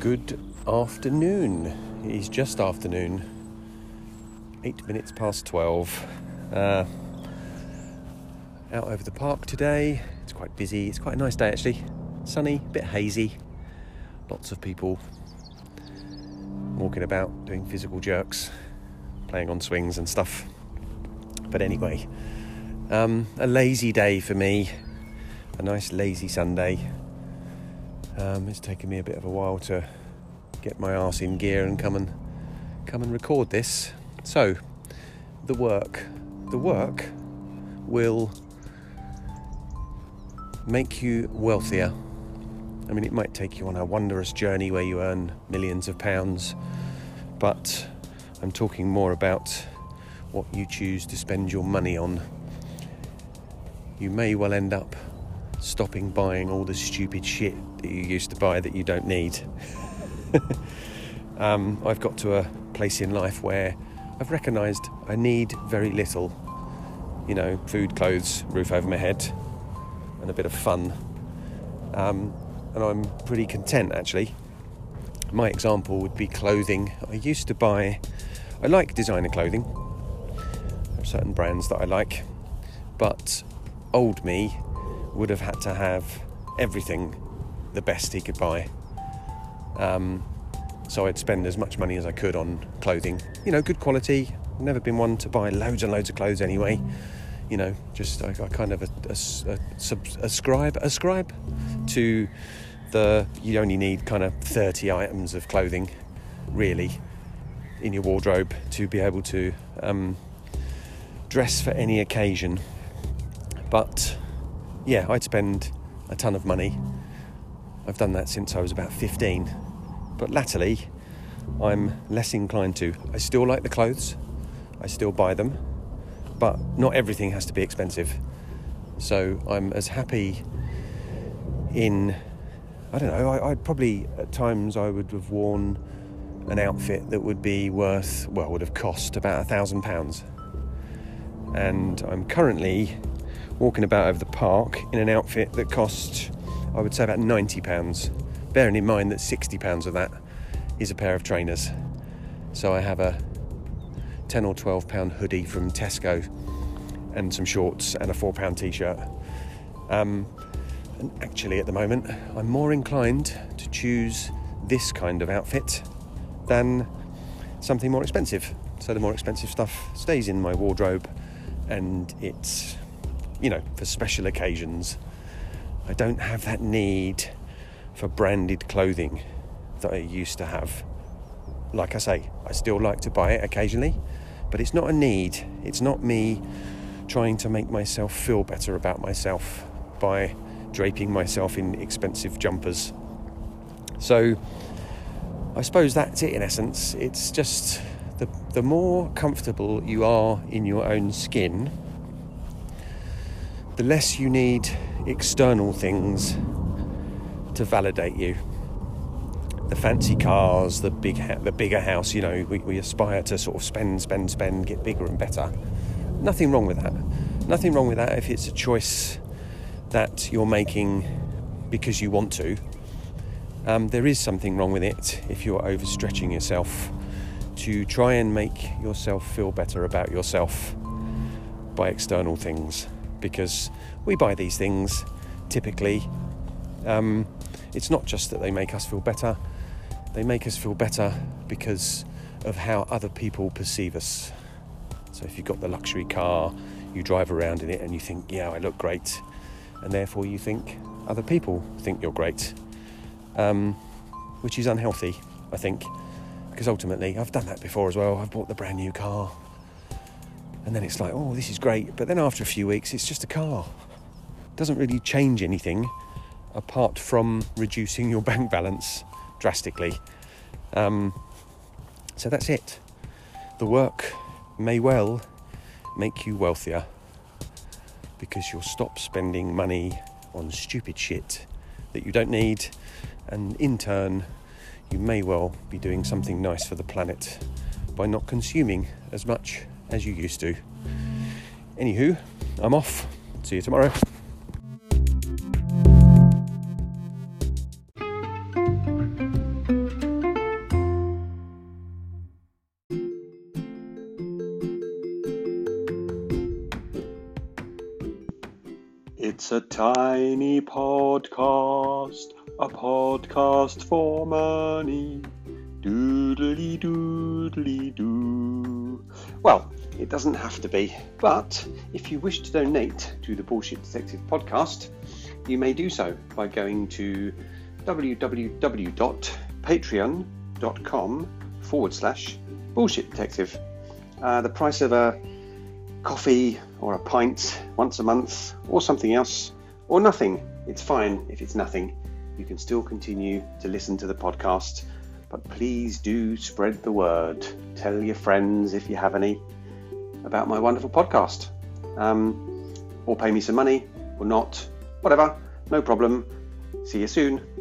Good afternoon. It is just afternoon, eight minutes past 12. Uh, out over the park today. It's quite busy. It's quite a nice day actually. Sunny, a bit hazy. Lots of people walking about doing physical jerks, playing on swings and stuff. But anyway, um, a lazy day for me. A nice lazy Sunday. Um, it's taken me a bit of a while to get my arse in gear and come and come and record this. So, the work, the work will make you wealthier. I mean, it might take you on a wondrous journey where you earn millions of pounds, but I'm talking more about what you choose to spend your money on. You may well end up stopping buying all the stupid shit that you used to buy that you don't need. um, I've got to a place in life where I've recognised I need very little. You know, food, clothes, roof over my head, and a bit of fun. Um, and I'm pretty content actually. My example would be clothing. I used to buy, I like designer clothing. There are certain brands that I like, but old me would have had to have everything the best he could buy. Um, so I'd spend as much money as I could on clothing. You know, good quality. Never been one to buy loads and loads of clothes anyway. You know, just I, I kind of a, a, a, ascribe ascribe to the you only need kind of 30 items of clothing, really, in your wardrobe to be able to um, dress for any occasion. But yeah, I'd spend a ton of money. I've done that since I was about 15. But latterly, I'm less inclined to. I still like the clothes, I still buy them, but not everything has to be expensive. So I'm as happy in, I don't know, I, would probably, at times, I would have worn an outfit that would be worth, well, would have cost about a thousand pounds. And I'm currently walking about over the park in an outfit that cost, I would say, about 90 pounds. Bearing in mind that 60 pounds of that is a pair of trainers. So I have a 10 or 12 pound hoodie from Tesco and some shorts and a 4 pound t-shirt. Um, and actually at the moment I'm more inclined to choose this kind of outfit than something more expensive. So the more expensive stuff stays in my wardrobe and it's you know, for special occasions. I don't have that need for branded clothing that I used to have. Like I say, I still like to buy it occasionally, but it's not a need. It's not me trying to make myself feel better about myself by draping myself in expensive jumpers. So I suppose that's it in essence. It's just the, the more comfortable you are in your own skin, the less you need external things to validate you. The fancy cars, the big, ha- the bigger house. You know, we, we aspire to sort of spend, spend, spend, get bigger and better. Nothing wrong with that. Nothing wrong with that if it's a choice that you're making because you want to. Um, there is something wrong with it if you're overstretching yourself to try and make yourself feel better about yourself by external things because we buy these things typically. Um, it's not just that they make us feel better, they make us feel better because of how other people perceive us. So if you've got the luxury car, you drive around in it and you think, yeah, I look great, and therefore you think other people think you're great, um, which is unhealthy, I think, because ultimately I've done that before as well. I've bought the brand new car, and then it's like, oh, this is great. But then after a few weeks, it's just a car. It doesn't really change anything apart from reducing your bank balance drastically. Um, so that's it. The work may well make you wealthier because you'll stop spending money on stupid shit that you don't need, and in turn, you may well be doing something nice for the planet by not consuming as much as you used to. Anywho, I'm off. See you tomorrow. It's a tiny podcast, a podcast for money. Doodly doodly doo. Well, it doesn't have to be, but if you wish to donate to the Bullshit Detective podcast, you may do so by going to www.patreon.com forward slash bullshit detective. Uh, the price of a coffee or a pint once a month or something else or nothing. It's fine if it's nothing. You can still continue to listen to the podcast, but please do spread the word. Tell your friends if you have any about my wonderful podcast. Um, or pay me some money or not, whatever, no problem. See you soon.